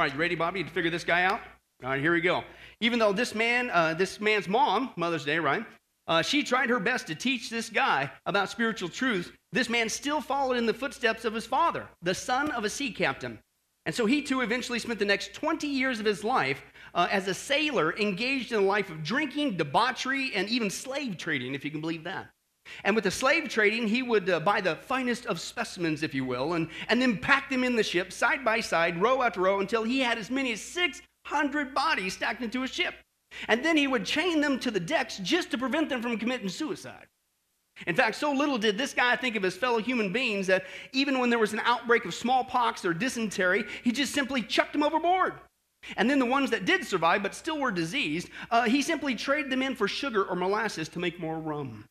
All right, you ready, Bobby, to figure this guy out? All right, here we go. Even though this man, uh, this man's mom, Mother's Day, right? Uh, she tried her best to teach this guy about spiritual truths. This man still followed in the footsteps of his father, the son of a sea captain. And so he too eventually spent the next 20 years of his life uh, as a sailor engaged in a life of drinking, debauchery, and even slave trading, if you can believe that. And with the slave trading, he would uh, buy the finest of specimens, if you will, and, and then pack them in the ship side by side, row after row, until he had as many as 600 bodies stacked into a ship. And then he would chain them to the decks just to prevent them from committing suicide. In fact, so little did this guy think of his fellow human beings that even when there was an outbreak of smallpox or dysentery, he just simply chucked them overboard. And then the ones that did survive but still were diseased, uh, he simply traded them in for sugar or molasses to make more rum.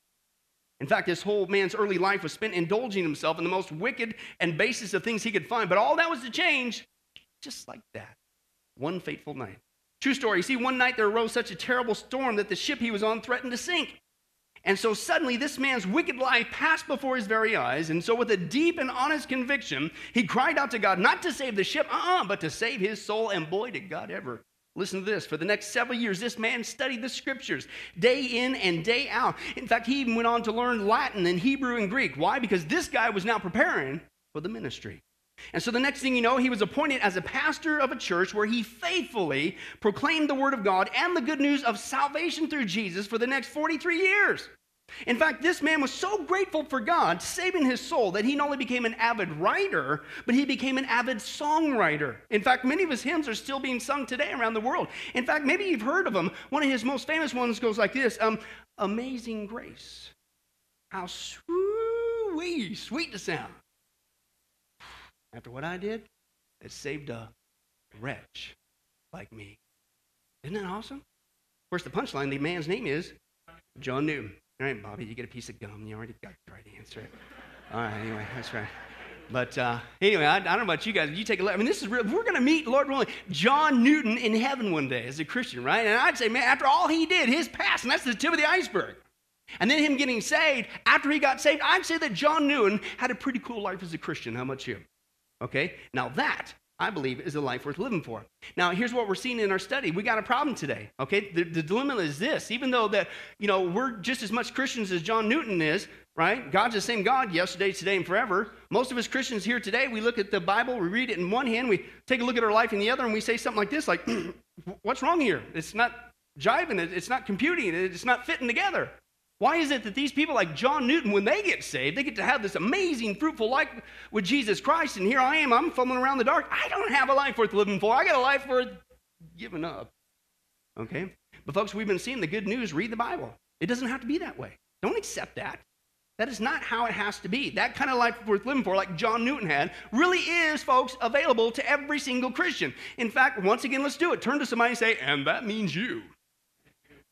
In fact, this whole man's early life was spent indulging himself in the most wicked and basest of things he could find. But all that was to change just like that. One fateful night. True story. You see, one night there arose such a terrible storm that the ship he was on threatened to sink. And so suddenly, this man's wicked life passed before his very eyes. And so, with a deep and honest conviction, he cried out to God not to save the ship, uh uh-uh, uh but to save his soul. And boy, did God ever. Listen to this. For the next several years, this man studied the scriptures day in and day out. In fact, he even went on to learn Latin and Hebrew and Greek. Why? Because this guy was now preparing for the ministry. And so the next thing you know, he was appointed as a pastor of a church where he faithfully proclaimed the word of God and the good news of salvation through Jesus for the next 43 years. In fact, this man was so grateful for God saving his soul that he not only became an avid writer, but he became an avid songwriter. In fact, many of his hymns are still being sung today around the world. In fact, maybe you've heard of them. One of his most famous ones goes like this um, Amazing Grace. How sweet, sweet the sound after what I did, it saved a wretch like me. Isn't that awesome? Of course, the punchline, the man's name is John Newton. All right, Bobby, you get a piece of gum. You already got the right answer. All right, anyway, that's right. But uh, anyway, I, I, don't know about you guys. You take a look. I mean, this is real. We're going to meet, Lord willing, John Newton in heaven one day as a Christian, right? And I'd say, man, after all he did, his past, and that's the tip of the iceberg. And then him getting saved, after he got saved, I'd say that John Newton had a pretty cool life as a Christian. How much you? Okay? Now that, I believe, is a life worth living for. Now, here's what we're seeing in our study. We got a problem today. Okay? The, the dilemma is this. Even though that, you know, we're just as much Christians as John Newton is, right? God's the same God yesterday, today, and forever. Most of us Christians here today, we look at the Bible, we read it in one hand, we take a look at our life in the other, and we say something like this, like, what's wrong here? It's not jiving, it's not computing, it's not fitting together. Why is it that these people like John Newton, when they get saved, they get to have this amazing, fruitful life with Jesus Christ, and here I am, I'm fumbling around the dark. I don't have a life worth living for. I got a life worth giving up. Okay? But folks, we've been seeing the good news. Read the Bible. It doesn't have to be that way. Don't accept that. That is not how it has to be. That kind of life worth living for, like John Newton had, really is, folks, available to every single Christian. In fact, once again, let's do it. Turn to somebody and say, and that means you.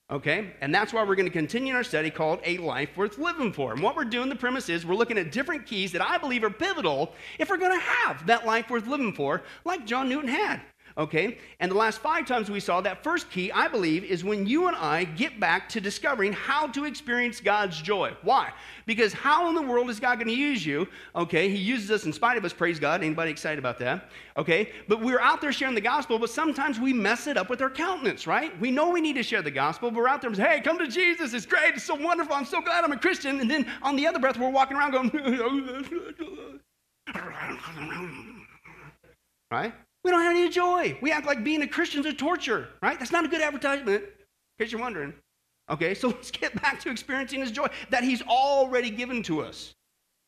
Okay? And that's why we're going to continue our study called A Life Worth Living For. And what we're doing, the premise is we're looking at different keys that I believe are pivotal if we're going to have that life worth living for, like John Newton had okay? And the last five times we saw that first key, I believe, is when you and I get back to discovering how to experience God's joy. Why? Because how in the world is God going to use you? Okay, He uses us in spite of us, praise God. Anybody excited about that? Okay, but we're out there sharing the gospel, but sometimes we mess it up with our countenance, right? We know we need to share the gospel, but we're out there and say, hey, come to Jesus, it's great, it's so wonderful, I'm so glad I'm a Christian. And then on the other breath, we're walking around going, right? We don't have any joy. We act like being a Christian is a torture, right? That's not a good advertisement, in case you're wondering. Okay, so let's get back to experiencing his joy that he's already given to us.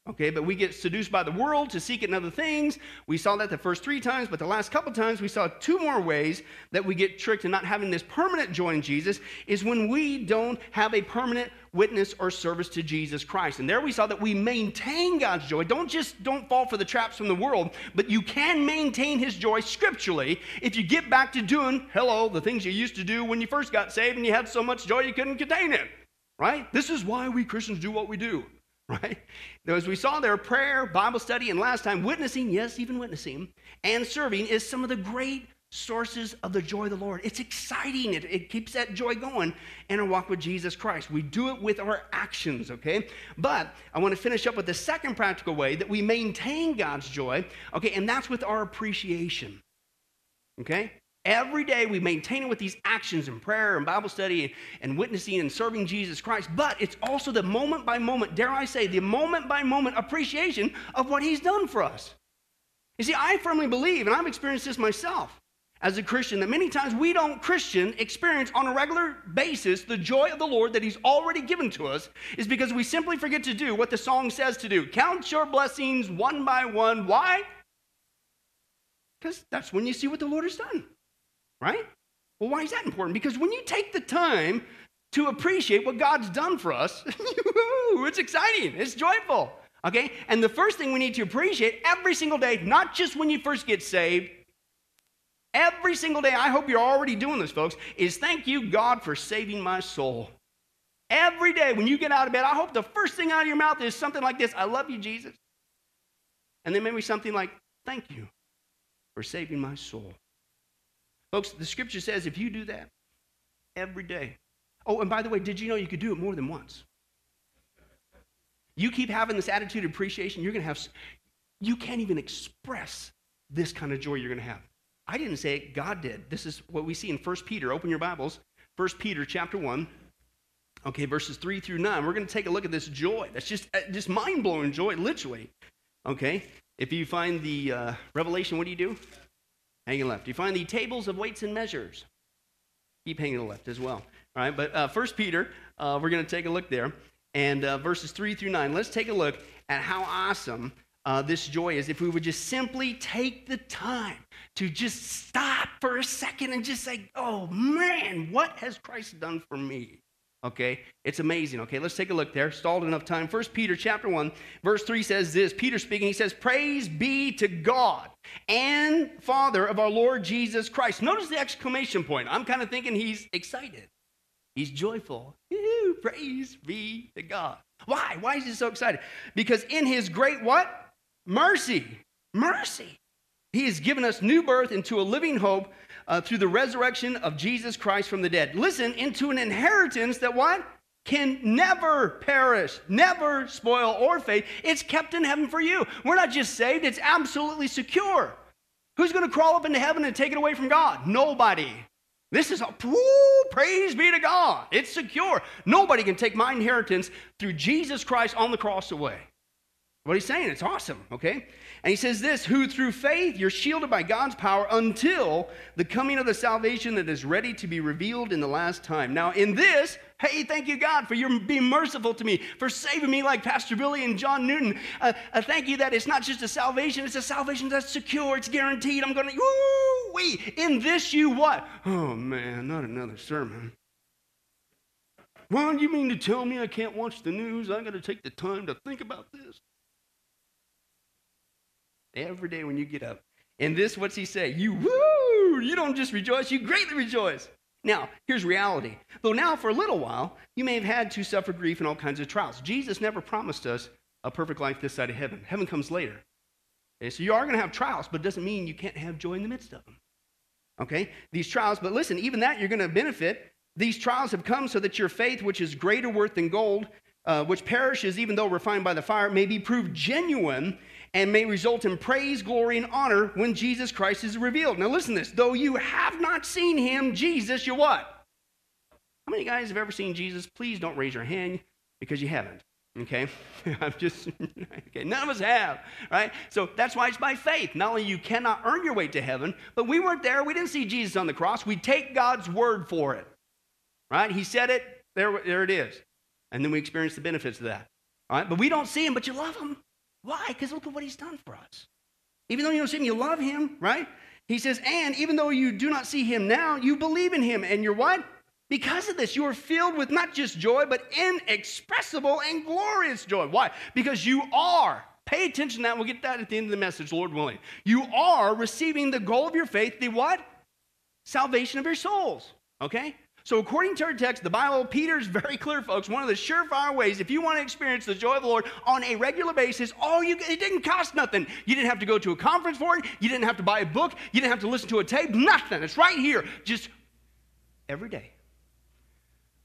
Okay, but we get seduced by the world to seek it in other things. We saw that the first three times, but the last couple times we saw two more ways that we get tricked in not having this permanent joy in Jesus is when we don't have a permanent witness or service to Jesus Christ. And there we saw that we maintain God's joy. Don't just don't fall for the traps from the world, but you can maintain his joy scripturally if you get back to doing, hello, the things you used to do when you first got saved and you had so much joy you couldn't contain it. Right? This is why we Christians do what we do. right? As we saw there, prayer, Bible study, and last time, witnessing, yes, even witnessing, and serving is some of the great sources of the joy of the Lord. It's exciting. It, it keeps that joy going in our walk with Jesus Christ. We do it with our actions, okay? But I want to finish up with the second practical way that we maintain God's joy, okay? And that's with our appreciation. Okay? Every day we maintain it with these actions and prayer and Bible study and witnessing and serving Jesus Christ. But it's also the moment by moment, dare I say, the moment by moment appreciation of what He's done for us. You see, I firmly believe, and I've experienced this myself as a Christian, that many times we don't Christian experience on a regular basis the joy of the Lord that He's already given to us is because we simply forget to do what the song says to do. Count your blessings one by one. Why? Because that's when you see what the Lord has done right? Well, why is that important? Because when you take the time to appreciate what God's done for us, it's exciting, it's joyful. Okay? And the first thing we need to appreciate every single day, not just when you first get saved, every single day, I hope you're already doing this, folks, is thank you, God, for saving my soul. Every day when you get out of bed, I hope the first thing out of your mouth is something like this I love you, Jesus. And then maybe something like, thank you for saving my soul. Folks, the scripture says if you do that every day. Oh, and by the way, did you know you could do it more than once? You keep having this attitude of appreciation, you're going to have, you can't even express this kind of joy you're going to have. I didn't say it, God did. This is what we see in 1 Peter. Open your Bibles. 1 Peter chapter 1. Okay, verses 3 through 9. We're going to take a look at this joy. That's just, uh, just mind blowing joy, literally. Okay, if you find the uh, revelation, what do you do? hanging left. You find the tables of weights and measures. Keep hanging left as well. All right, but uh, First Peter, uh, we're going to take a look there, and uh, verses three through nine. Let's take a look at how awesome uh, this joy is. If we would just simply take the time to just stop for a second and just say, "Oh man, what has Christ done for me?" Okay, it's amazing. Okay, let's take a look there. Stalled enough time. First Peter chapter 1, verse 3 says this. Peter speaking, he says, Praise be to God and Father of our Lord Jesus Christ. Notice the exclamation point. I'm kind of thinking he's excited. He's joyful. praise be to God. Why? Why is he so excited? Because in his great what? Mercy. Mercy. He has given us new birth into a living hope uh, through the resurrection of Jesus Christ from the dead. Listen, into an inheritance that what? Can never perish, never spoil or fade. It's kept in heaven for you. We're not just saved, it's absolutely secure. Who's going to crawl up into heaven and take it away from God? Nobody. This is a woo, praise be to God. It's secure. Nobody can take my inheritance through Jesus Christ on the cross away. What he's saying, it's awesome, okay? And he says this who through faith you're shielded by God's power until the coming of the salvation that is ready to be revealed in the last time. Now, in this, hey, thank you, God, for your being merciful to me, for saving me like Pastor Billy and John Newton. Uh, uh, thank you that it's not just a salvation, it's a salvation that's secure, it's guaranteed. I'm going to, woo, wee. In this, you what? Oh, man, not another sermon. Well, you mean to tell me I can't watch the news? I got to take the time to think about this. Every day when you get up. And this, what's he say? You woo! You don't just rejoice, you greatly rejoice. Now, here's reality. Though now, for a little while, you may have had to suffer grief and all kinds of trials. Jesus never promised us a perfect life this side of heaven. Heaven comes later. Okay, so you are going to have trials, but it doesn't mean you can't have joy in the midst of them. Okay? These trials, but listen, even that you're going to benefit. These trials have come so that your faith, which is greater worth than gold, uh, which perishes even though refined by the fire, may be proved genuine and may result in praise, glory, and honor when Jesus Christ is revealed. Now, listen to this. Though you have not seen him, Jesus, you what? How many guys have ever seen Jesus? Please don't raise your hand because you haven't. Okay? I'm just, okay, none of us have, right? So that's why it's by faith. Not only you cannot earn your way to heaven, but we weren't there. We didn't see Jesus on the cross. We take God's word for it, right? He said it, there, there it is. And then we experience the benefits of that, all right? But we don't see him, but you love him. Why? Because look at what he's done for us. Even though you don't see him, you love him, right? He says, and even though you do not see him now, you believe in him. And you're what? Because of this, you are filled with not just joy, but inexpressible and glorious joy. Why? Because you are. Pay attention to that. We'll get that at the end of the message, Lord willing. You are receiving the goal of your faith, the what? Salvation of your souls. Okay? So, according to our text, the Bible, Peter's very clear, folks. One of the surefire ways, if you want to experience the joy of the Lord on a regular basis, all you it didn't cost nothing. You didn't have to go to a conference for it. You didn't have to buy a book. You didn't have to listen to a tape. Nothing. It's right here. Just every day,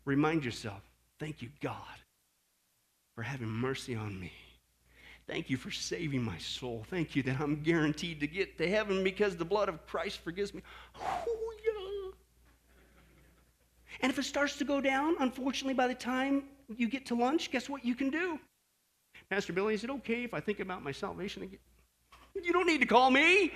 remind yourself, thank you, God, for having mercy on me. Thank you for saving my soul. Thank you that I'm guaranteed to get to heaven because the blood of Christ forgives me. Oh, yeah. And if it starts to go down, unfortunately, by the time you get to lunch, guess what you can do? Pastor Billy, is it okay if I think about my salvation again? You don't need to call me.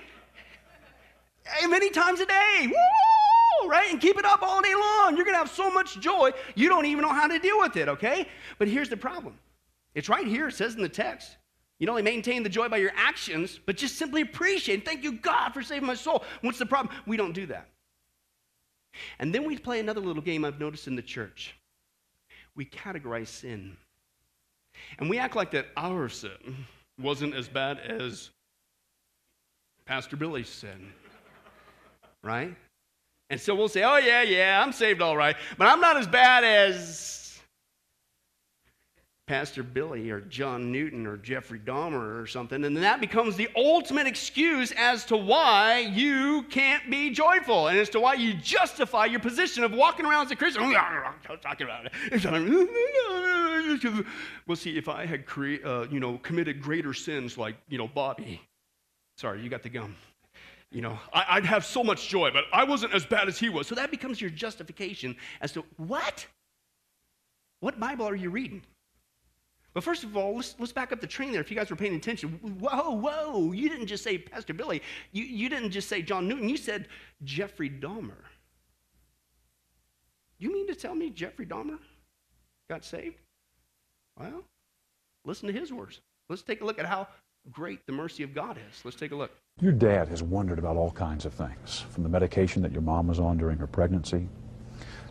Many times a day. Woo! Right? And keep it up all day long. You're going to have so much joy, you don't even know how to deal with it, okay? But here's the problem it's right here, it says in the text. You don't only maintain the joy by your actions, but just simply appreciate. Thank you, God, for saving my soul. What's the problem? We don't do that. And then we play another little game I've noticed in the church. We categorize sin. And we act like that our sin wasn't as bad as Pastor Billy's sin. Right? And so we'll say, oh, yeah, yeah, I'm saved all right, but I'm not as bad as Pastor Billy or John Newton or Jeffrey Dahmer or something, and then that becomes the ultimate excuse as to why you can't be joyful and as to why you justify your position of walking around as a Christian. talking about it. well, see, if I had cre- uh, you know committed greater sins like you know Bobby, sorry, you got the gum. You know, I, I'd have so much joy, but I wasn't as bad as he was. So that becomes your justification as to what? What Bible are you reading? But first of all, let's, let's back up the train there if you guys were paying attention. Whoa, whoa, you didn't just say Pastor Billy. You, you didn't just say John Newton. You said Jeffrey Dahmer. You mean to tell me Jeffrey Dahmer got saved? Well, listen to his words. Let's take a look at how great the mercy of God is. Let's take a look. Your dad has wondered about all kinds of things, from the medication that your mom was on during her pregnancy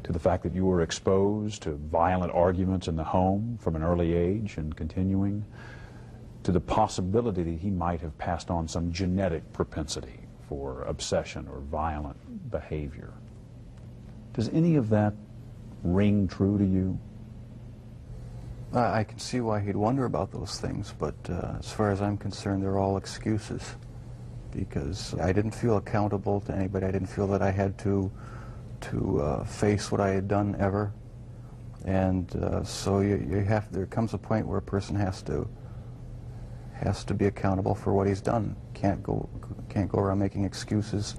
to the fact that you were exposed to violent arguments in the home from an early age and continuing, to the possibility that he might have passed on some genetic propensity for obsession or violent behavior. Does any of that ring true to you? I can see why he'd wonder about those things, but uh, as far as I'm concerned, they're all excuses because I didn't feel accountable to anybody. I didn't feel that I had to to uh, face what I had done ever. And uh, so you, you have there comes a point where a person has to has to be accountable for what he's done. Can't go can't go around making excuses,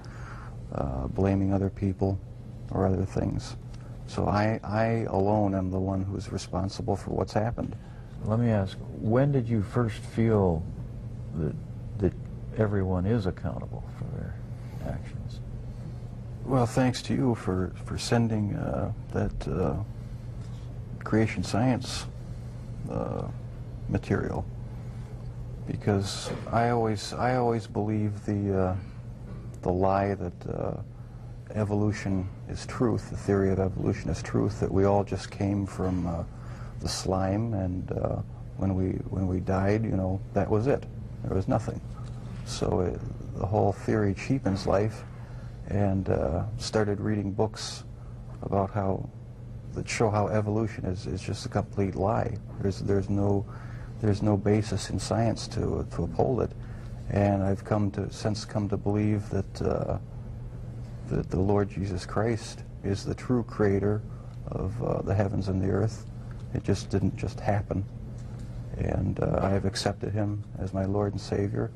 uh, blaming other people or other things. So I, I alone am the one who's responsible for what's happened. Let me ask, when did you first feel that, that everyone is accountable for their actions? Well, thanks to you for, for sending uh, that uh, creation science uh, material because I always I always believe the uh, the lie that uh, evolution is truth, the theory of evolution is truth, that we all just came from uh, the slime and when we when we died, you know, that was it. There was nothing. So it, the whole theory cheapens life and uh, started reading books about how that show how evolution is, is just a complete lie. There's there's no there's no basis in science to to uphold it, and I've come to since come to believe that uh, that the Lord Jesus Christ is the true creator of uh, the heavens and the earth. It just didn't just happen, and uh, I have accepted Him as my Lord and Savior.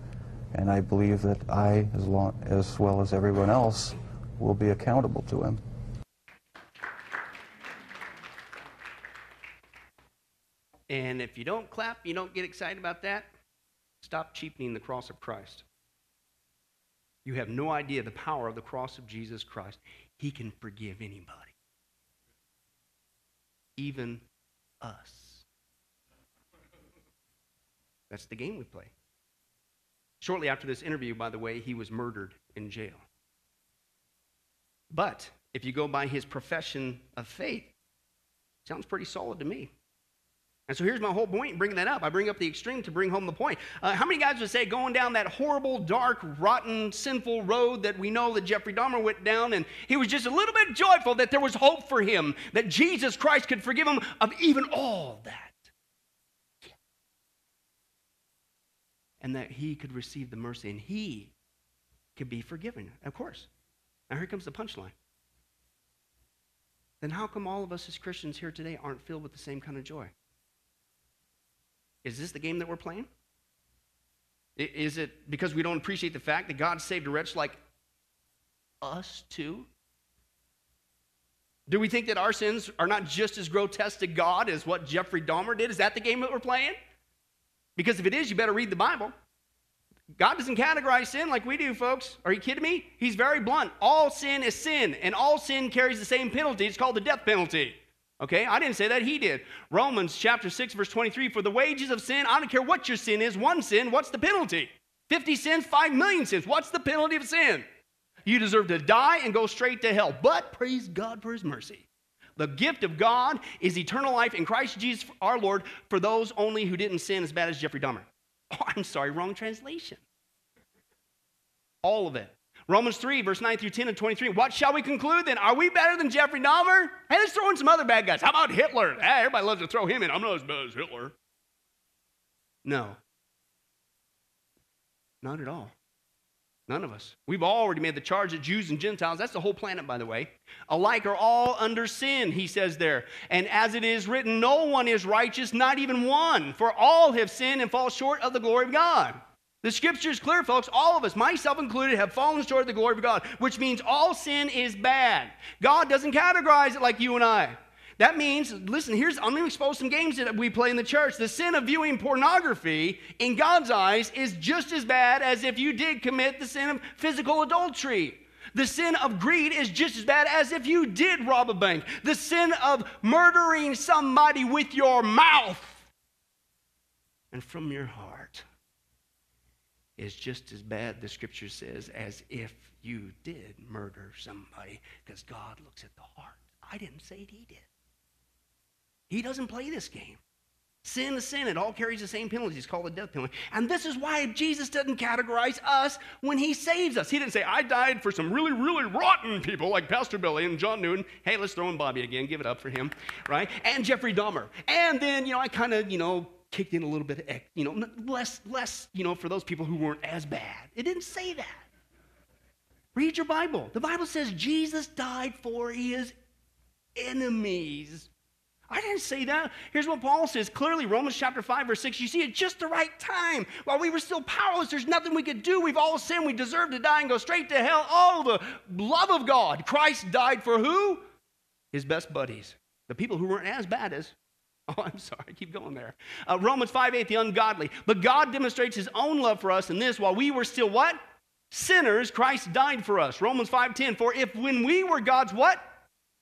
And I believe that I, as, long, as well as everyone else, will be accountable to him. And if you don't clap, you don't get excited about that, stop cheapening the cross of Christ. You have no idea the power of the cross of Jesus Christ. He can forgive anybody, even us. That's the game we play. Shortly after this interview, by the way, he was murdered in jail. But if you go by his profession of faith, sounds pretty solid to me. And so here's my whole point in bringing that up. I bring up the extreme to bring home the point. Uh, how many guys would say going down that horrible, dark, rotten, sinful road that we know that Jeffrey Dahmer went down, and he was just a little bit joyful that there was hope for him, that Jesus Christ could forgive him of even all that? And that he could receive the mercy and he could be forgiven. Of course. Now here comes the punchline. Then how come all of us as Christians here today aren't filled with the same kind of joy? Is this the game that we're playing? Is it because we don't appreciate the fact that God saved a wretch like us too? Do we think that our sins are not just as grotesque to God as what Jeffrey Dahmer did? Is that the game that we're playing? Because if it is, you better read the Bible. God doesn't categorize sin like we do, folks. Are you kidding me? He's very blunt. All sin is sin, and all sin carries the same penalty. It's called the death penalty. Okay, I didn't say that, he did. Romans chapter 6, verse 23 For the wages of sin, I don't care what your sin is, one sin, what's the penalty? 50 sins, 5 million sins. What's the penalty of sin? You deserve to die and go straight to hell. But praise God for his mercy. The gift of God is eternal life in Christ Jesus our Lord for those only who didn't sin as bad as Jeffrey Dahmer. Oh, I'm sorry, wrong translation. All of it. Romans 3, verse 9 through 10 and 23. What shall we conclude then? Are we better than Jeffrey Dahmer? Hey, let's throw in some other bad guys. How about Hitler? Hey, everybody loves to throw him in. I'm not as bad as Hitler. No. Not at all. None of us. We've already made the charge that Jews and Gentiles, that's the whole planet, by the way, alike are all under sin, he says there. And as it is written, no one is righteous, not even one, for all have sinned and fall short of the glory of God. The scripture is clear, folks. All of us, myself included, have fallen short of the glory of God, which means all sin is bad. God doesn't categorize it like you and I. That means, listen, here's, I'm going to expose some games that we play in the church. The sin of viewing pornography in God's eyes is just as bad as if you did commit the sin of physical adultery. The sin of greed is just as bad as if you did rob a bank. The sin of murdering somebody with your mouth and from your heart is just as bad, the scripture says, as if you did murder somebody because God looks at the heart. I didn't say it, He did. He doesn't play this game. Sin is sin. It all carries the same penalty. It's called the death penalty. And this is why Jesus doesn't categorize us when he saves us. He didn't say, I died for some really, really rotten people like Pastor Billy and John Newton. Hey, let's throw in Bobby again. Give it up for him, right? And Jeffrey Dahmer. And then, you know, I kind of, you know, kicked in a little bit of, you know, less, less, you know, for those people who weren't as bad. It didn't say that. Read your Bible. The Bible says Jesus died for his enemies. I didn't say that. Here's what Paul says clearly Romans chapter 5, verse 6. You see, at just the right time, while we were still powerless, there's nothing we could do. We've all sinned. We deserve to die and go straight to hell. Oh, the love of God. Christ died for who? His best buddies, the people who weren't as bad as. Oh, I'm sorry. I keep going there. Uh, Romans 5 8, the ungodly. But God demonstrates his own love for us in this while we were still what? Sinners, Christ died for us. Romans 5 10. For if when we were God's what?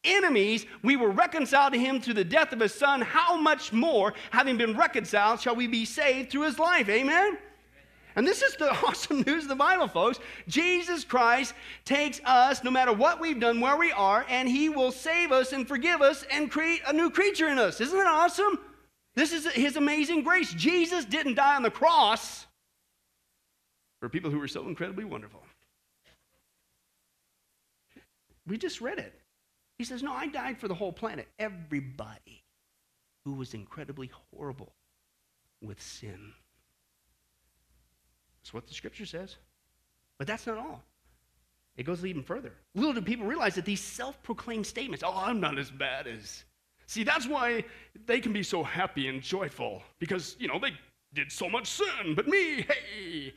Enemies, we were reconciled to him through the death of his son, how much more, having been reconciled, shall we be saved through his life? Amen? And this is the awesome news of the Bible, folks. Jesus Christ takes us, no matter what we've done, where we are, and he will save us and forgive us and create a new creature in us. Isn't that awesome? This is his amazing grace. Jesus didn't die on the cross for people who were so incredibly wonderful. We just read it. He says, No, I died for the whole planet. Everybody who was incredibly horrible with sin. That's what the scripture says. But that's not all. It goes even further. Little do people realize that these self proclaimed statements, oh, I'm not as bad as. See, that's why they can be so happy and joyful because, you know, they did so much sin, but me, hey.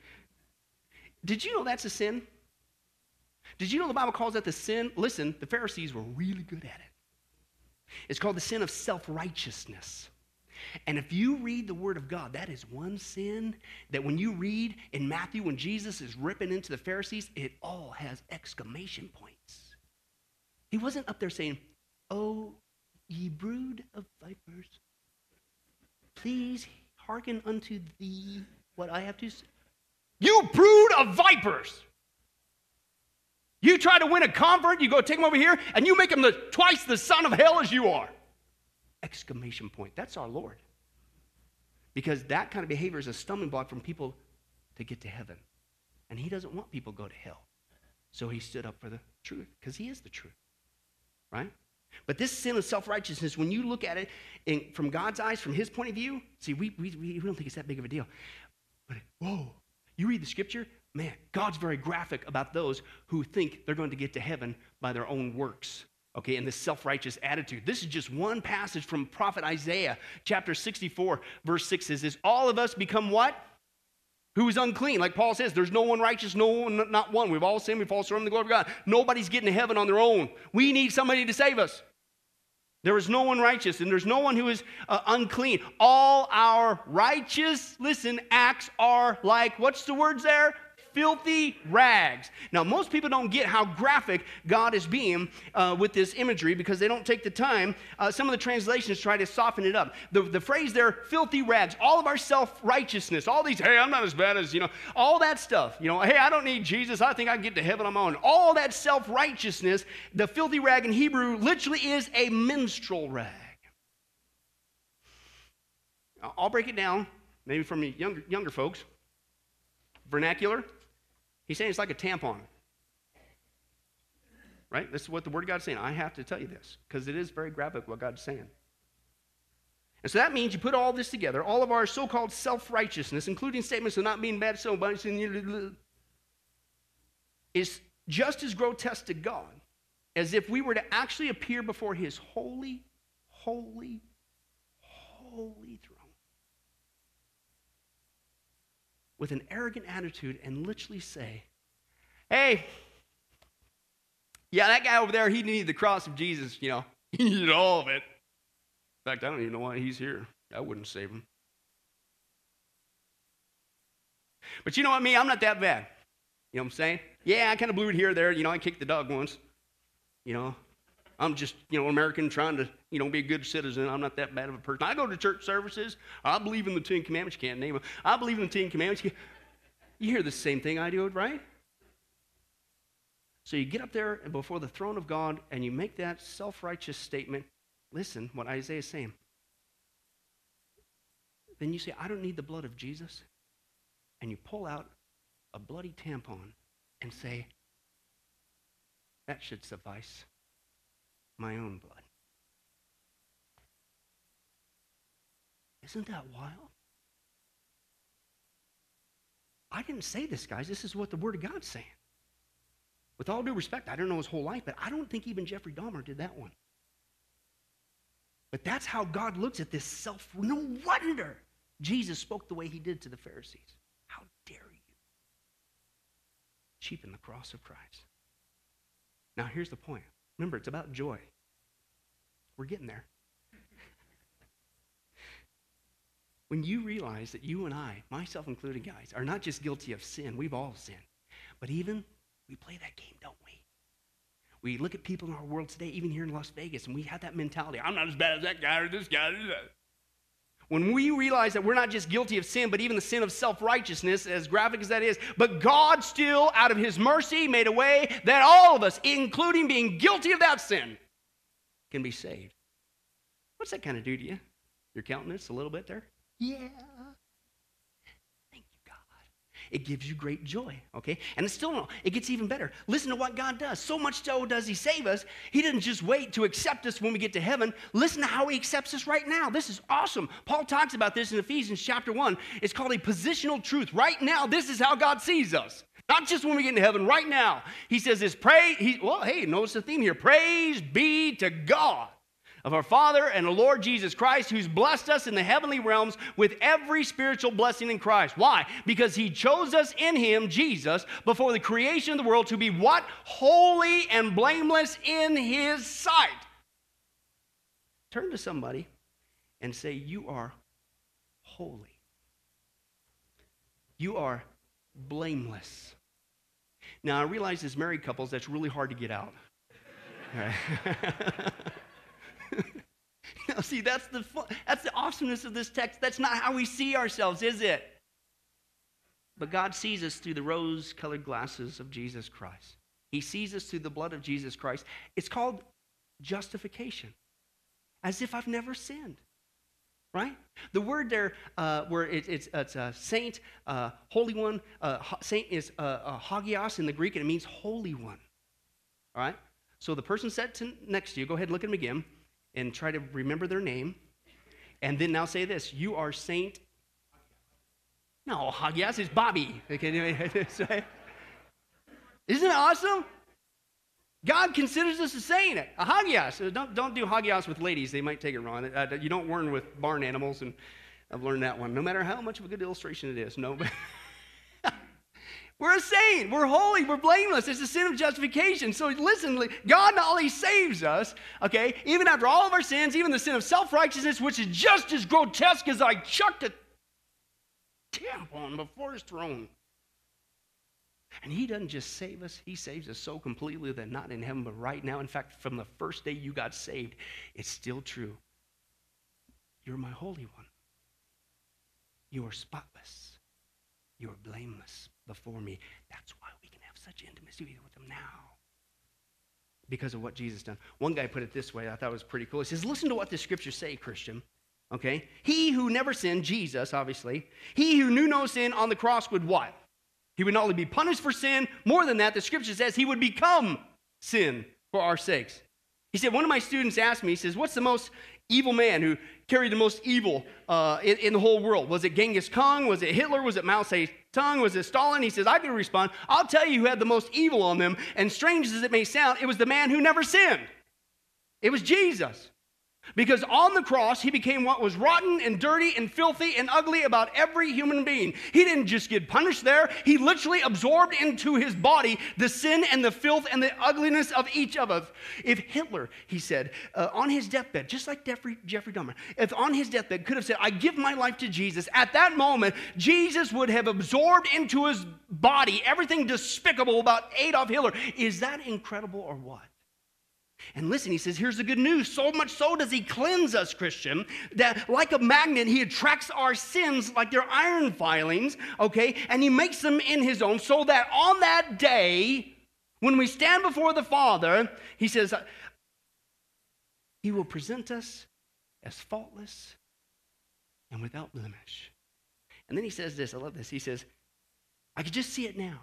Did you know that's a sin? Did you know the Bible calls that the sin? Listen, the Pharisees were really good at it. It's called the sin of self righteousness. And if you read the Word of God, that is one sin that when you read in Matthew, when Jesus is ripping into the Pharisees, it all has exclamation points. He wasn't up there saying, Oh, ye brood of vipers, please hearken unto thee what I have to say. You brood of vipers! You try to win a convert, you go take him over here, and you make him the, twice the son of hell as you are. Exclamation point. That's our Lord. Because that kind of behavior is a stumbling block from people to get to heaven. And he doesn't want people to go to hell. So he stood up for the truth, because he is the truth. Right? But this sin of self righteousness, when you look at it in, from God's eyes, from his point of view, see, we, we, we don't think it's that big of a deal. But whoa, you read the scripture, man, God's very graphic about those who think they're going to get to heaven by their own works. Okay, and this self righteous attitude. This is just one passage from prophet Isaiah, chapter 64, verse 6 says this All of us become what? who is unclean. Like Paul says, there's no one righteous, no one, not one. We've all sinned, we fall short of the glory of God. Nobody's getting to heaven on their own. We need somebody to save us. There is no one righteous, and there's no one who is uh, unclean. All our righteous, listen, acts are like, what's the words there? Filthy rags. Now, most people don't get how graphic God is being uh, with this imagery because they don't take the time. Uh, some of the translations try to soften it up. The, the phrase there, filthy rags, all of our self righteousness, all these, hey, I'm not as bad as, you know, all that stuff. You know, hey, I don't need Jesus. I think I can get to heaven on my own. All that self righteousness, the filthy rag in Hebrew literally is a menstrual rag. I'll break it down, maybe from younger, younger folks. Vernacular, He's saying it's like a tampon. Right? This is what the Word of God is saying. I have to tell you this because it is very graphic what God's saying. And so that means you put all this together, all of our so called self righteousness, including statements of not being bad, so much, is just as grotesque to God as if we were to actually appear before His holy, holy, holy throne with an arrogant attitude and literally say, Hey, yeah, that guy over there, he needed the cross of Jesus, you know, he needed all of it. In fact, I don't even know why he's here. I wouldn't save him. But you know what, me, I'm not that bad. You know what I'm saying? Yeah, I kind of blew it here or there. You know, I kicked the dog once. You know, I'm just, you know, American trying to, you know, be a good citizen. I'm not that bad of a person. I go to church services. I believe in the Ten Commandments. You can't name them. I believe in the Ten Commandments. You hear the same thing I do, right? So you get up there before the throne of God and you make that self righteous statement. Listen, what Isaiah is saying. Then you say, I don't need the blood of Jesus. And you pull out a bloody tampon and say, that should suffice my own blood. Isn't that wild? I didn't say this, guys. This is what the Word of God's saying. With all due respect, I don't know his whole life, but I don't think even Jeffrey Dahmer did that one. But that's how God looks at this self. No wonder Jesus spoke the way he did to the Pharisees. How dare you cheapen the cross of Christ? Now, here's the point Remember, it's about joy. We're getting there. when you realize that you and I, myself included, guys, are not just guilty of sin, we've all sinned, but even we play that game, don't we? We look at people in our world today, even here in Las Vegas, and we have that mentality I'm not as bad as that guy or this guy. Or that. When we realize that we're not just guilty of sin, but even the sin of self righteousness, as graphic as that is, but God still, out of His mercy, made a way that all of us, including being guilty of that sin, can be saved. What's that kind of do to you? Your countenance a little bit there? Yeah. It gives you great joy, okay? And it's still no, it gets even better. Listen to what God does. So much so does He save us. He didn't just wait to accept us when we get to heaven. Listen to how He accepts us right now. This is awesome. Paul talks about this in Ephesians chapter 1. It's called a positional truth. Right now, this is how God sees us. Not just when we get into heaven, right now. He says this pray, he, well, hey, notice the theme here. Praise be to God of our Father and the Lord Jesus Christ, who's blessed us in the heavenly realms with every spiritual blessing in Christ. Why? Because he chose us in him, Jesus, before the creation of the world to be what? Holy and blameless in his sight. Turn to somebody and say, You are holy. You are blameless. Now, I realize as married couples, that's really hard to get out. know, see, that's the that's the awesomeness of this text. That's not how we see ourselves, is it? But God sees us through the rose-colored glasses of Jesus Christ. He sees us through the blood of Jesus Christ. It's called justification, as if I've never sinned. Right? The word there, uh, where it, it's, it's a saint, uh, holy one, uh, saint is uh, hagios in the Greek, and it means holy one. All right? So the person sat next to you, go ahead and look at him again and try to remember their name. And then now say this You are Saint. No, Hagios is Bobby. Okay, Isn't it awesome? God considers us a saint. A hagios. Don't, don't do hagios with ladies. They might take it wrong. Uh, you don't warn with barn animals, and I've learned that one. No matter how much of a good illustration it is. No. We're a saint. We're holy. We're blameless. It's a sin of justification. So listen, God not only saves us, okay, even after all of our sins, even the sin of self righteousness, which is just as grotesque as I chucked a tampon before his throne. And he doesn't just save us, he saves us so completely that not in heaven, but right now. In fact, from the first day you got saved, it's still true. You're my Holy One. You are spotless. You are blameless before me. That's why we can have such intimacy with him now. Because of what Jesus done. One guy put it this way, I thought it was pretty cool. He says, Listen to what the scriptures say, Christian. Okay? He who never sinned, Jesus, obviously, he who knew no sin on the cross would what? He would not only be punished for sin, more than that, the scripture says he would become sin for our sakes. He said, one of my students asked me, he says, What's the most evil man who carried the most evil uh, in, in, the whole world? Was it Genghis Khan? Was it Hitler? Was it Mao Zedong? Was it Stalin? He says, I can respond. I'll tell you who had the most evil on them. And strange as it may sound, it was the man who never sinned. It was Jesus. Because on the cross, he became what was rotten and dirty and filthy and ugly about every human being. He didn't just get punished there, he literally absorbed into his body the sin and the filth and the ugliness of each of us. If Hitler, he said, uh, on his deathbed, just like Jeffrey, Jeffrey Dahmer, if on his deathbed could have said, I give my life to Jesus, at that moment, Jesus would have absorbed into his body everything despicable about Adolf Hitler. Is that incredible or what? And listen, he says, here's the good news. So much so does he cleanse us, Christian, that like a magnet, he attracts our sins like they're iron filings, okay? And he makes them in his own so that on that day, when we stand before the Father, he says, he will present us as faultless and without blemish. And then he says this, I love this. He says, I could just see it now.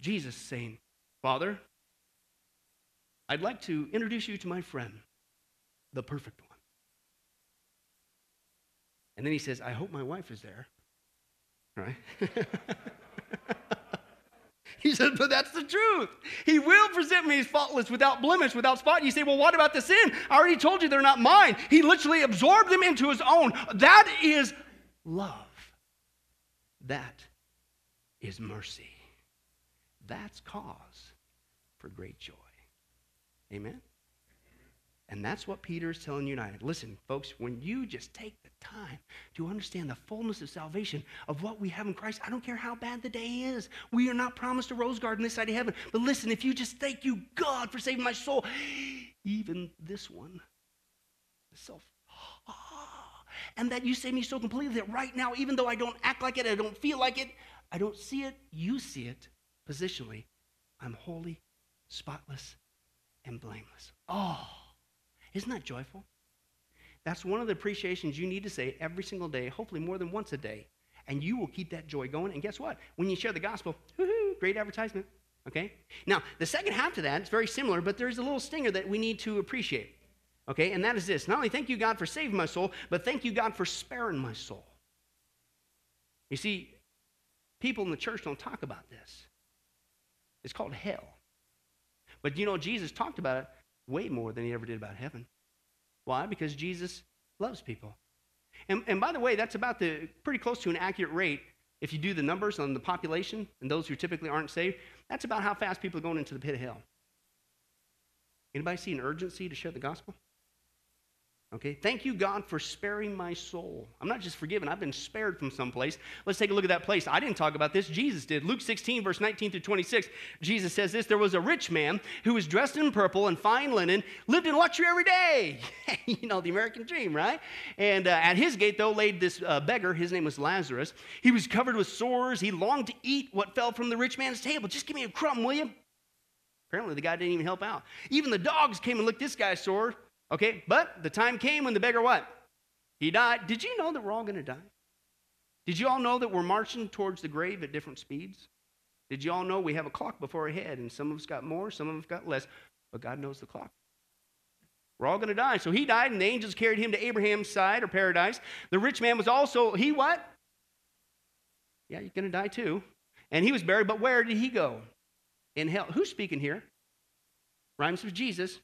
Jesus saying, Father, I'd like to introduce you to my friend, the perfect one. And then he says, I hope my wife is there. Right? he says, but that's the truth. He will present me as faultless, without blemish, without spot. You say, well, what about the sin? I already told you they're not mine. He literally absorbed them into his own. That is love. That is mercy. That's cause for great joy. Amen? And that's what Peter is telling United. Listen, folks, when you just take the time to understand the fullness of salvation of what we have in Christ, I don't care how bad the day is. We are not promised a rose garden this side of heaven. But listen, if you just thank you, God, for saving my soul, even this one, self, ah, and that you save me so completely that right now, even though I don't act like it, I don't feel like it, I don't see it, you see it positionally. I'm holy, spotless, and blameless. Oh, isn't that joyful? That's one of the appreciations you need to say every single day, hopefully more than once a day. And you will keep that joy going. And guess what? When you share the gospel, great advertisement. Okay? Now, the second half to that is very similar, but there's a little stinger that we need to appreciate. Okay? And that is this not only thank you, God, for saving my soul, but thank you, God, for sparing my soul. You see, people in the church don't talk about this. It's called hell. But you know, Jesus talked about it way more than he ever did about heaven. Why? Because Jesus loves people. And, and by the way, that's about the pretty close to an accurate rate. If you do the numbers on the population and those who typically aren't saved, that's about how fast people are going into the pit of hell. Anybody see an urgency to share the gospel? Okay, thank you, God, for sparing my soul. I'm not just forgiven, I've been spared from someplace. Let's take a look at that place. I didn't talk about this, Jesus did. Luke 16, verse 19 through 26, Jesus says this There was a rich man who was dressed in purple and fine linen, lived in luxury every day. you know, the American dream, right? And uh, at his gate, though, laid this uh, beggar. His name was Lazarus. He was covered with sores. He longed to eat what fell from the rich man's table. Just give me a crumb, will you? Apparently, the guy didn't even help out. Even the dogs came and licked this guy's sore. Okay, but the time came when the beggar what? He died. Did you know that we're all going to die? Did you all know that we're marching towards the grave at different speeds? Did you all know we have a clock before our head and some of us got more, some of us got less, but God knows the clock. We're all going to die. So he died and the angels carried him to Abraham's side or paradise. The rich man was also, he what? Yeah, you're going to die too. And he was buried, but where did he go? In hell. Who's speaking here? Rhymes with Jesus.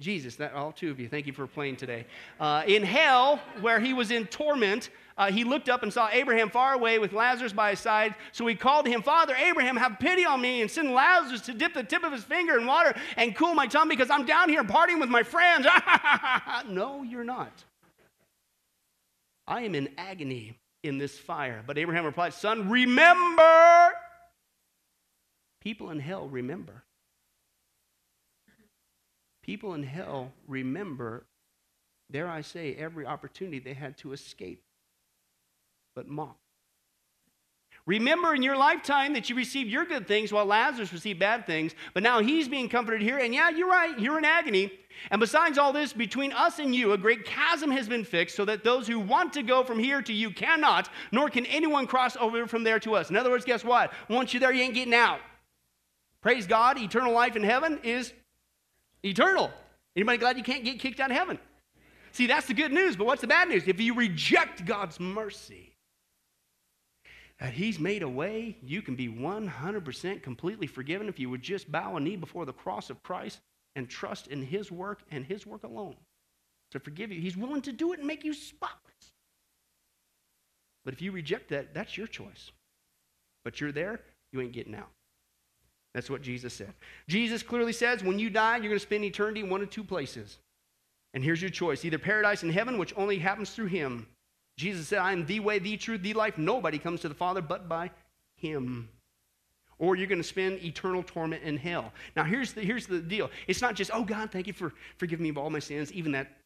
Jesus, that all two of you, thank you for playing today. Uh, in hell, where he was in torment, uh, he looked up and saw Abraham far away with Lazarus by his side. So he called to him, Father Abraham, have pity on me and send Lazarus to dip the tip of his finger in water and cool my tongue because I'm down here partying with my friends. no, you're not. I am in agony in this fire. But Abraham replied, Son, remember. People in hell remember. People in hell remember, dare I say, every opportunity they had to escape, but mock. Remember in your lifetime that you received your good things while Lazarus received bad things, but now he's being comforted here. And yeah, you're right, you're in agony. And besides all this, between us and you, a great chasm has been fixed so that those who want to go from here to you cannot, nor can anyone cross over from there to us. In other words, guess what? Once you're there, you ain't getting out. Praise God, eternal life in heaven is eternal. Anybody glad you can't get kicked out of heaven? See, that's the good news, but what's the bad news? If you reject God's mercy, that He's made a way, you can be 100% completely forgiven if you would just bow a knee before the cross of Christ and trust in His work and His work alone to forgive you. He's willing to do it and make you spotless. But if you reject that, that's your choice. But you're there, you ain't getting out. That's what Jesus said. Jesus clearly says when you die, you're going to spend eternity in one of two places. And here's your choice either paradise in heaven, which only happens through Him. Jesus said, I am the way, the truth, the life. Nobody comes to the Father but by Him. Or you're going to spend eternal torment in hell. Now, here's the, here's the deal. It's not just, oh, God, thank you for forgiving me of all my sins, even that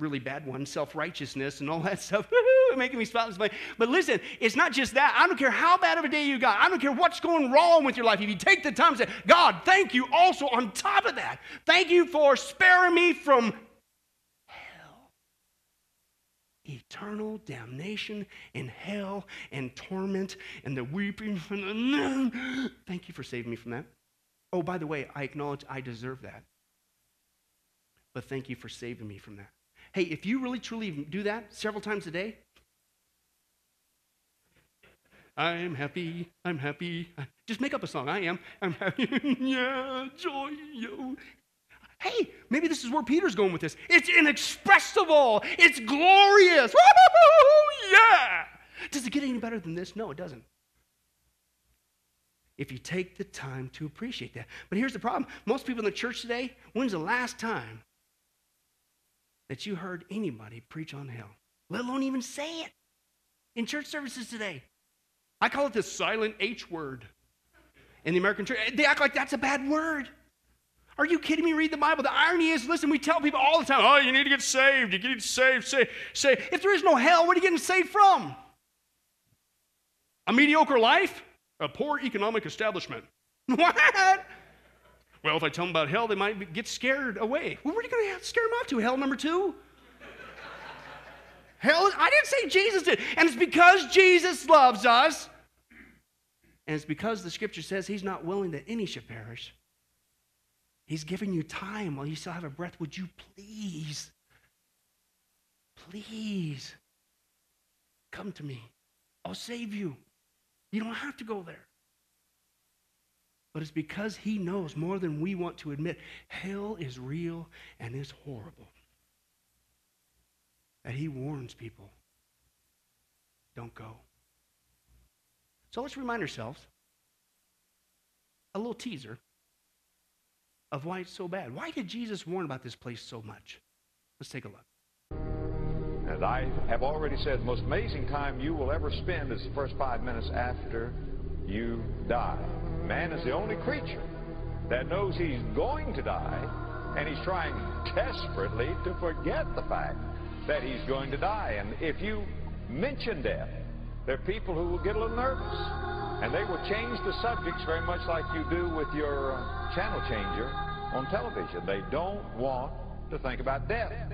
really bad one, self righteousness and all that stuff, making me spotless. But listen, it's not just that. I don't care how bad of a day you got. I don't care what's going wrong with your life. If you take the time to say, God, thank you also on top of that. Thank you for sparing me from hell. Eternal damnation in hell and torment and the weeping. And the... Thank you for saving me from that. Oh, by the way, I acknowledge I deserve that. But thank you for saving me from that. Hey, if you really truly do that several times a day, I'm happy, I'm happy. Just make up a song. I am. I'm happy. yeah, joy, yo. Hey, maybe this is where Peter's going with this. It's inexpressible. It's glorious. Woo-hoo-hoo, yeah. Does it get any better than this? No, it doesn't. If you take the time to appreciate that. But here's the problem most people in the church today, when's the last time that you heard anybody preach on hell, let alone even say it in church services today. I call it the silent H word in the American church. They act like that's a bad word. Are you kidding me? Read the Bible. The irony is, listen, we tell people all the time, oh, you need to get saved. You need to save, say, say. If there is no hell, what are you getting saved from? A mediocre life? A poor economic establishment. What? Well, if I tell them about hell, they might get scared away. Well, where are you going to scare them off to? Hell number two? Hell, I didn't say Jesus did. And it's because Jesus loves us. And it's because the scripture says he's not willing that any should perish. He's giving you time while you still have a breath. Would you please, please come to me? I'll save you. You don't have to go there. But it's because he knows more than we want to admit hell is real and is horrible. That he warns people don't go. So let's remind ourselves a little teaser of why it's so bad. Why did Jesus warn about this place so much? Let's take a look. As I have already said, the most amazing time you will ever spend is the first five minutes after you die. Man is the only creature that knows he's going to die, and he's trying desperately to forget the fact that he's going to die. And if you mention death, there are people who will get a little nervous, and they will change the subjects very much like you do with your uh, channel changer on television. They don't want to think about death. hell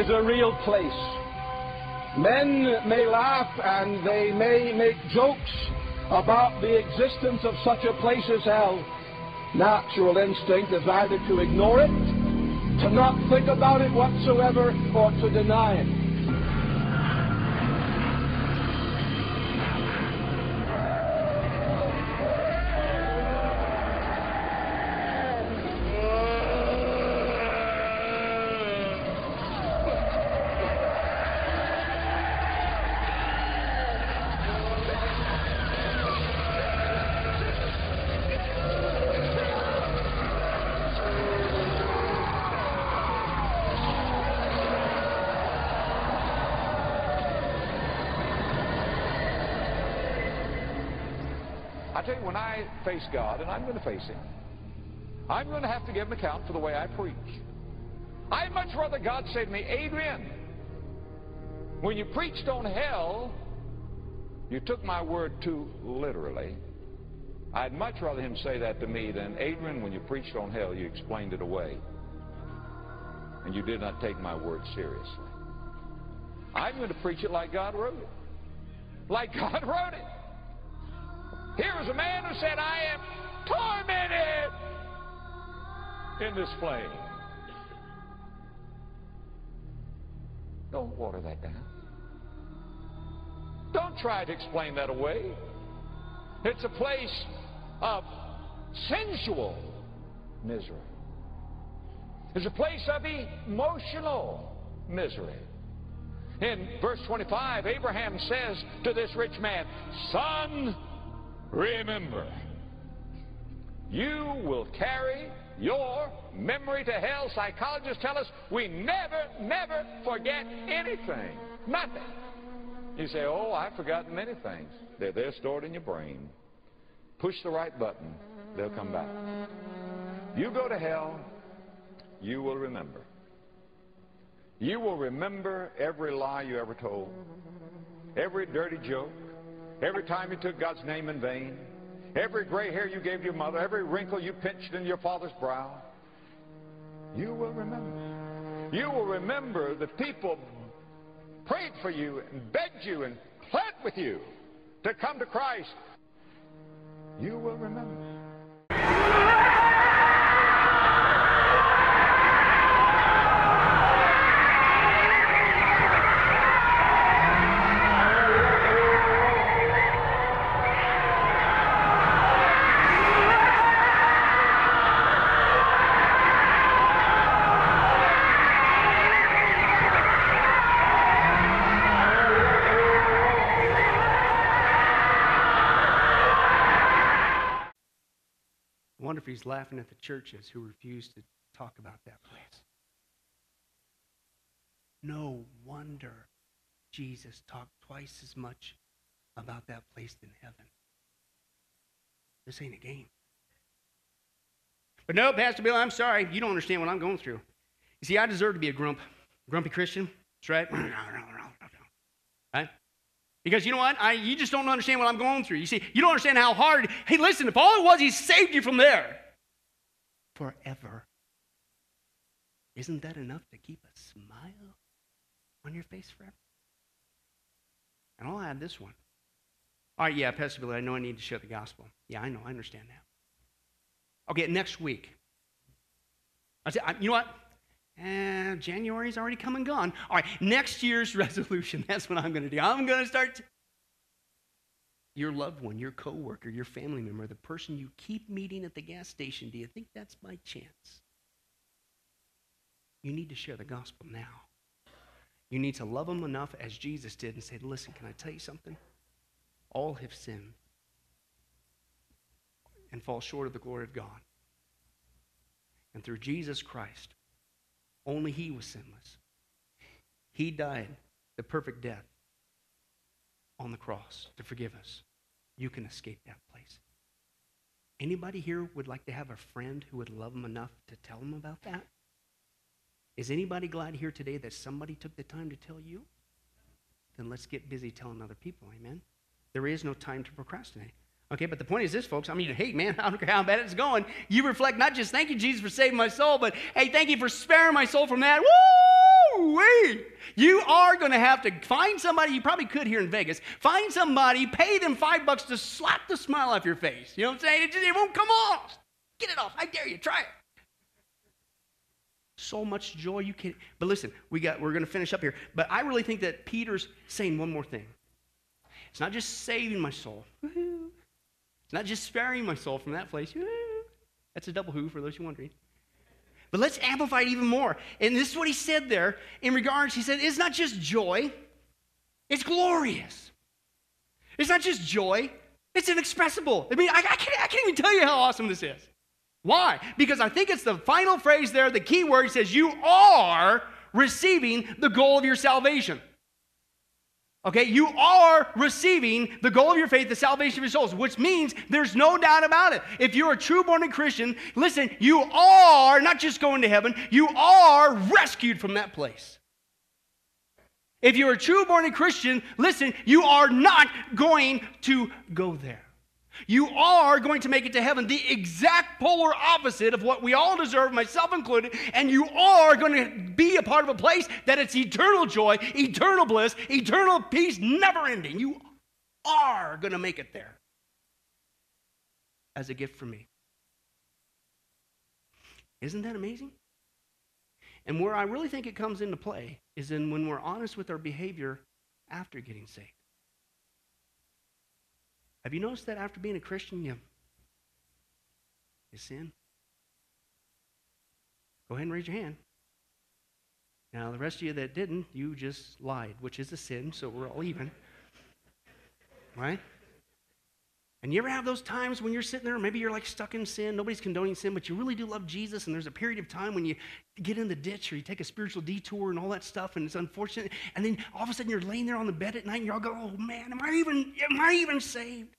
is a real place. Men may laugh and they may make jokes about the existence of such a place as hell. Natural instinct is either to ignore it, to not think about it whatsoever, or to deny it. I tell you, when I face God, and I'm going to face Him, I'm going to have to give Him account for the way I preach. I'd much rather God say to me, Adrian, when you preached on hell, you took my word too literally. I'd much rather Him say that to me than, Adrian, when you preached on hell, you explained it away. And you did not take my word seriously. I'm going to preach it like God wrote it. Like God wrote it. Here is a man who said, I am tormented in this flame. Don't water that down. Don't try to explain that away. It's a place of sensual misery. It's a place of emotional misery. In verse 25, Abraham says to this rich man, Son, remember, you will carry your memory to hell. Psychologists tell us we never, never forget anything. Nothing. You say, Oh, I've forgotten many things. They're there stored in your brain. Push the right button, they'll come back. You go to hell, you will remember. You will remember every lie you ever told, every dirty joke, every time you took God's name in vain, every gray hair you gave your mother, every wrinkle you pinched in your father's brow. You will remember. You will remember the people prayed for you and begged you and pled with you to come to Christ. You will remember. Laughing at the churches who refuse to talk about that place. No wonder Jesus talked twice as much about that place than heaven. This ain't a game. But no, Pastor Bill, I'm sorry. You don't understand what I'm going through. You see, I deserve to be a grump, grumpy Christian. That's right. right? Because you know what? I, you just don't understand what I'm going through. You see, you don't understand how hard. Hey, listen, if all it was, he saved you from there forever. Isn't that enough to keep a smile on your face forever? And I'll add this one. All right, yeah, Pastor Billy, I know I need to share the gospel. Yeah, I know, I understand that. Okay, next week. I said, you know what? Eh, January's already come and gone. All right, next year's resolution. That's what I'm going to do. I'm going to start. Your loved one, your coworker, your family member, the person you keep meeting at the gas station. Do you think that's my chance? You need to share the gospel now. You need to love them enough as Jesus did and say, "Listen, can I tell you something? All have sinned and fall short of the glory of God. And through Jesus Christ, only he was sinless. He died the perfect death on the cross to forgive us. You can escape that place. Anybody here would like to have a friend who would love them enough to tell them about that? Is anybody glad here today that somebody took the time to tell you? Then let's get busy telling other people, amen? There is no time to procrastinate. Okay, but the point is this, folks. I mean, hey, man, I don't care how bad it's going. You reflect not just thank you, Jesus, for saving my soul, but hey, thank you for sparing my soul from that. Woo! Wee! You are going to have to find somebody, you probably could here in Vegas, find somebody, pay them five bucks to slap the smile off your face. You know what I'm saying? It, just, it won't come off. Get it off. I dare you. Try it. So much joy you can. But listen, we got. We're going to finish up here. But I really think that Peter's saying one more thing. It's not just saving my soul. It's not just sparing my soul from that place. That's a double who for those who are wondering. But let's amplify it even more. And this is what he said there in regards. He said, it's not just joy, it's glorious. It's not just joy, it's inexpressible. I mean, I, I, can't, I can't even tell you how awesome this is. Why? Because I think it's the final phrase there, the key word says, You are receiving the goal of your salvation. Okay, you are receiving the goal of your faith, the salvation of your souls, which means there's no doubt about it. If you're a true born again Christian, listen, you are not just going to heaven, you are rescued from that place. If you're a true born again Christian, listen, you are not going to go there. You are going to make it to heaven, the exact polar opposite of what we all deserve, myself included, and you are going to be a part of a place that it's eternal joy, eternal bliss, eternal peace, never ending. You are going to make it there as a gift from me. Isn't that amazing? And where I really think it comes into play is in when we're honest with our behavior after getting saved. Have you noticed that after being a Christian, you, you sin? Go ahead and raise your hand. Now, the rest of you that didn't, you just lied, which is a sin, so we're all even. Right? And you ever have those times when you're sitting there, maybe you're like stuck in sin, nobody's condoning sin, but you really do love Jesus, and there's a period of time when you get in the ditch or you take a spiritual detour and all that stuff, and it's unfortunate, and then all of a sudden you're laying there on the bed at night and you're all go, oh man, am I even, am I even saved?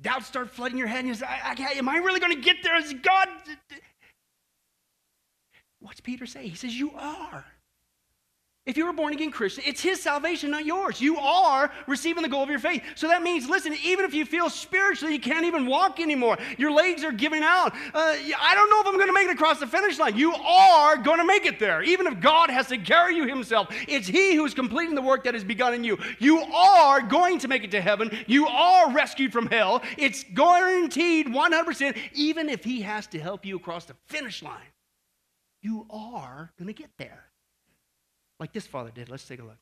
Doubts start flooding your head, and you say, I, I, am I really going to get there? Is God? What's Peter say? He says, You are. If you're a born again Christian, it's his salvation, not yours. You are receiving the goal of your faith. So that means, listen, even if you feel spiritually you can't even walk anymore, your legs are giving out. Uh, I don't know if I'm going to make it across the finish line. You are going to make it there. Even if God has to carry you himself, it's he who is completing the work that has begun in you. You are going to make it to heaven. You are rescued from hell. It's guaranteed 100%, even if he has to help you across the finish line. You are going to get there like this father did. Let's take a look.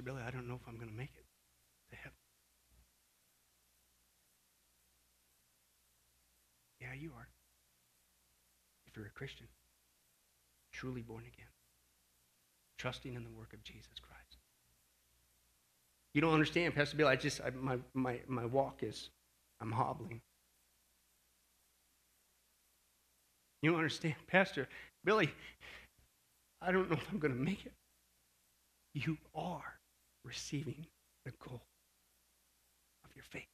Pastor Billy, I don't know if I'm going to make it to heaven. Yeah, you are. If you're a Christian, truly born again, trusting in the work of Jesus Christ. You don't understand, Pastor Billy. I just, I, my, my, my walk is, I'm hobbling. You don't understand, Pastor Billy. I don't know if I'm going to make it you are receiving the goal of your faith.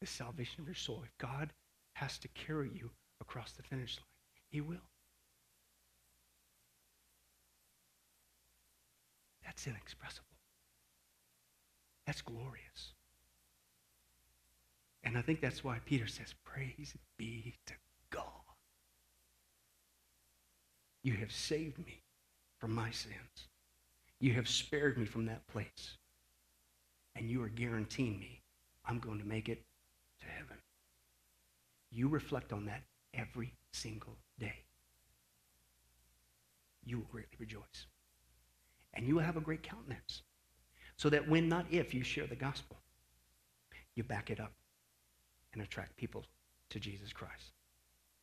The salvation of your soul. If God has to carry you across the finish line, He will. That's inexpressible. That's glorious. And I think that's why Peter says, Praise be to God. You have saved me from my sins. You have spared me from that place. And you are guaranteeing me I'm going to make it to heaven. You reflect on that every single day. You will greatly rejoice. And you will have a great countenance. So that when, not if, you share the gospel, you back it up and attract people to Jesus Christ.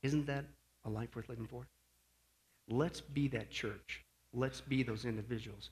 Isn't that a life worth living for? Let's be that church Let's be those individuals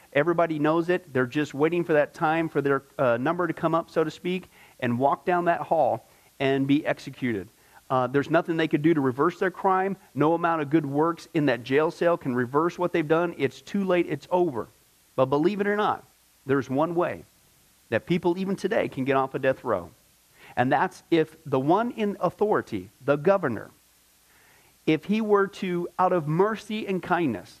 Everybody knows it. They're just waiting for that time for their uh, number to come up, so to speak, and walk down that hall and be executed. Uh, there's nothing they could do to reverse their crime. No amount of good works in that jail cell can reverse what they've done. It's too late. It's over. But believe it or not, there's one way that people even today can get off a death row. And that's if the one in authority, the governor, if he were to, out of mercy and kindness,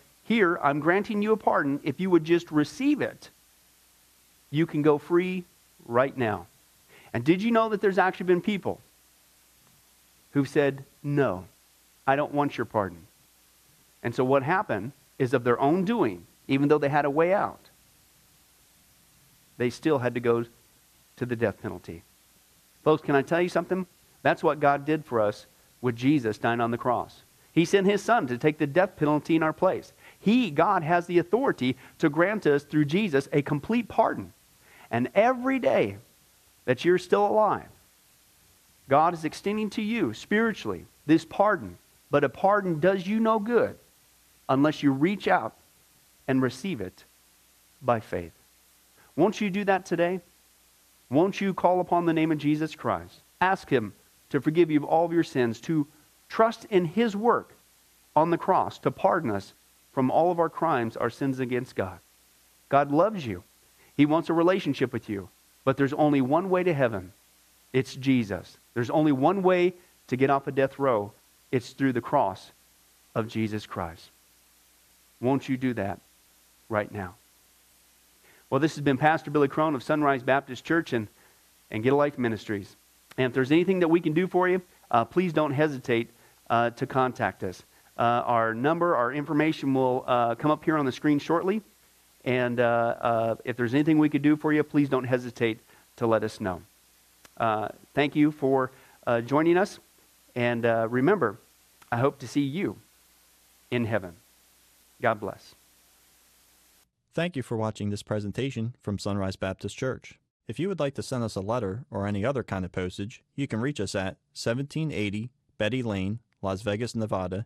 here, I'm granting you a pardon. If you would just receive it, you can go free right now. And did you know that there's actually been people who've said, No, I don't want your pardon? And so what happened is of their own doing, even though they had a way out, they still had to go to the death penalty. Folks, can I tell you something? That's what God did for us with Jesus dying on the cross. He sent his son to take the death penalty in our place. He, God, has the authority to grant us through Jesus a complete pardon. And every day that you're still alive, God is extending to you spiritually this pardon. But a pardon does you no good unless you reach out and receive it by faith. Won't you do that today? Won't you call upon the name of Jesus Christ? Ask Him to forgive you of all of your sins, to trust in His work on the cross to pardon us from all of our crimes, our sins against God. God loves you. He wants a relationship with you. But there's only one way to heaven it's Jesus. There's only one way to get off a death row it's through the cross of Jesus Christ. Won't you do that right now? Well, this has been Pastor Billy Crone of Sunrise Baptist Church and, and Get a Life Ministries. And if there's anything that we can do for you, uh, please don't hesitate uh, to contact us. Uh, our number, our information will uh, come up here on the screen shortly. And uh, if there's anything we could do for you, please don't hesitate to let us know. Thank you for joining us. And remember, I hope to see you in heaven. God bless. Thank you for watching this presentation from Sunrise Baptist Church. If you would like to send us a letter or any other kind of postage, you can reach us at 1780 Betty Lane, Las Vegas, Nevada